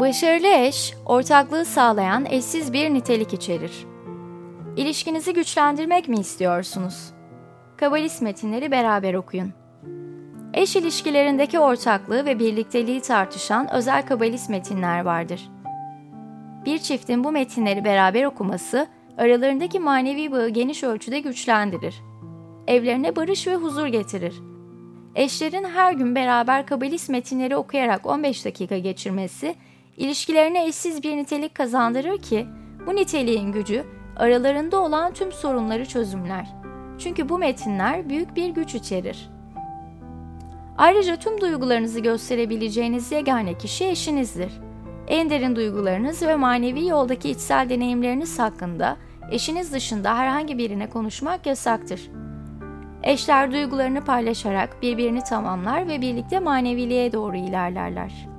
Başarılı eş, ortaklığı sağlayan eşsiz bir nitelik içerir. İlişkinizi güçlendirmek mi istiyorsunuz? Kabalist metinleri beraber okuyun. Eş ilişkilerindeki ortaklığı ve birlikteliği tartışan özel kabalist metinler vardır. Bir çiftin bu metinleri beraber okuması, aralarındaki manevi bağı geniş ölçüde güçlendirir. Evlerine barış ve huzur getirir. Eşlerin her gün beraber kabalist metinleri okuyarak 15 dakika geçirmesi, ilişkilerine eşsiz bir nitelik kazandırır ki, bu niteliğin gücü aralarında olan tüm sorunları çözümler. Çünkü bu metinler büyük bir güç içerir. Ayrıca tüm duygularınızı gösterebileceğiniz yegane kişi eşinizdir. En derin duygularınız ve manevi yoldaki içsel deneyimleriniz hakkında eşiniz dışında herhangi birine konuşmak yasaktır. Eşler duygularını paylaşarak birbirini tamamlar ve birlikte maneviliğe doğru ilerlerler.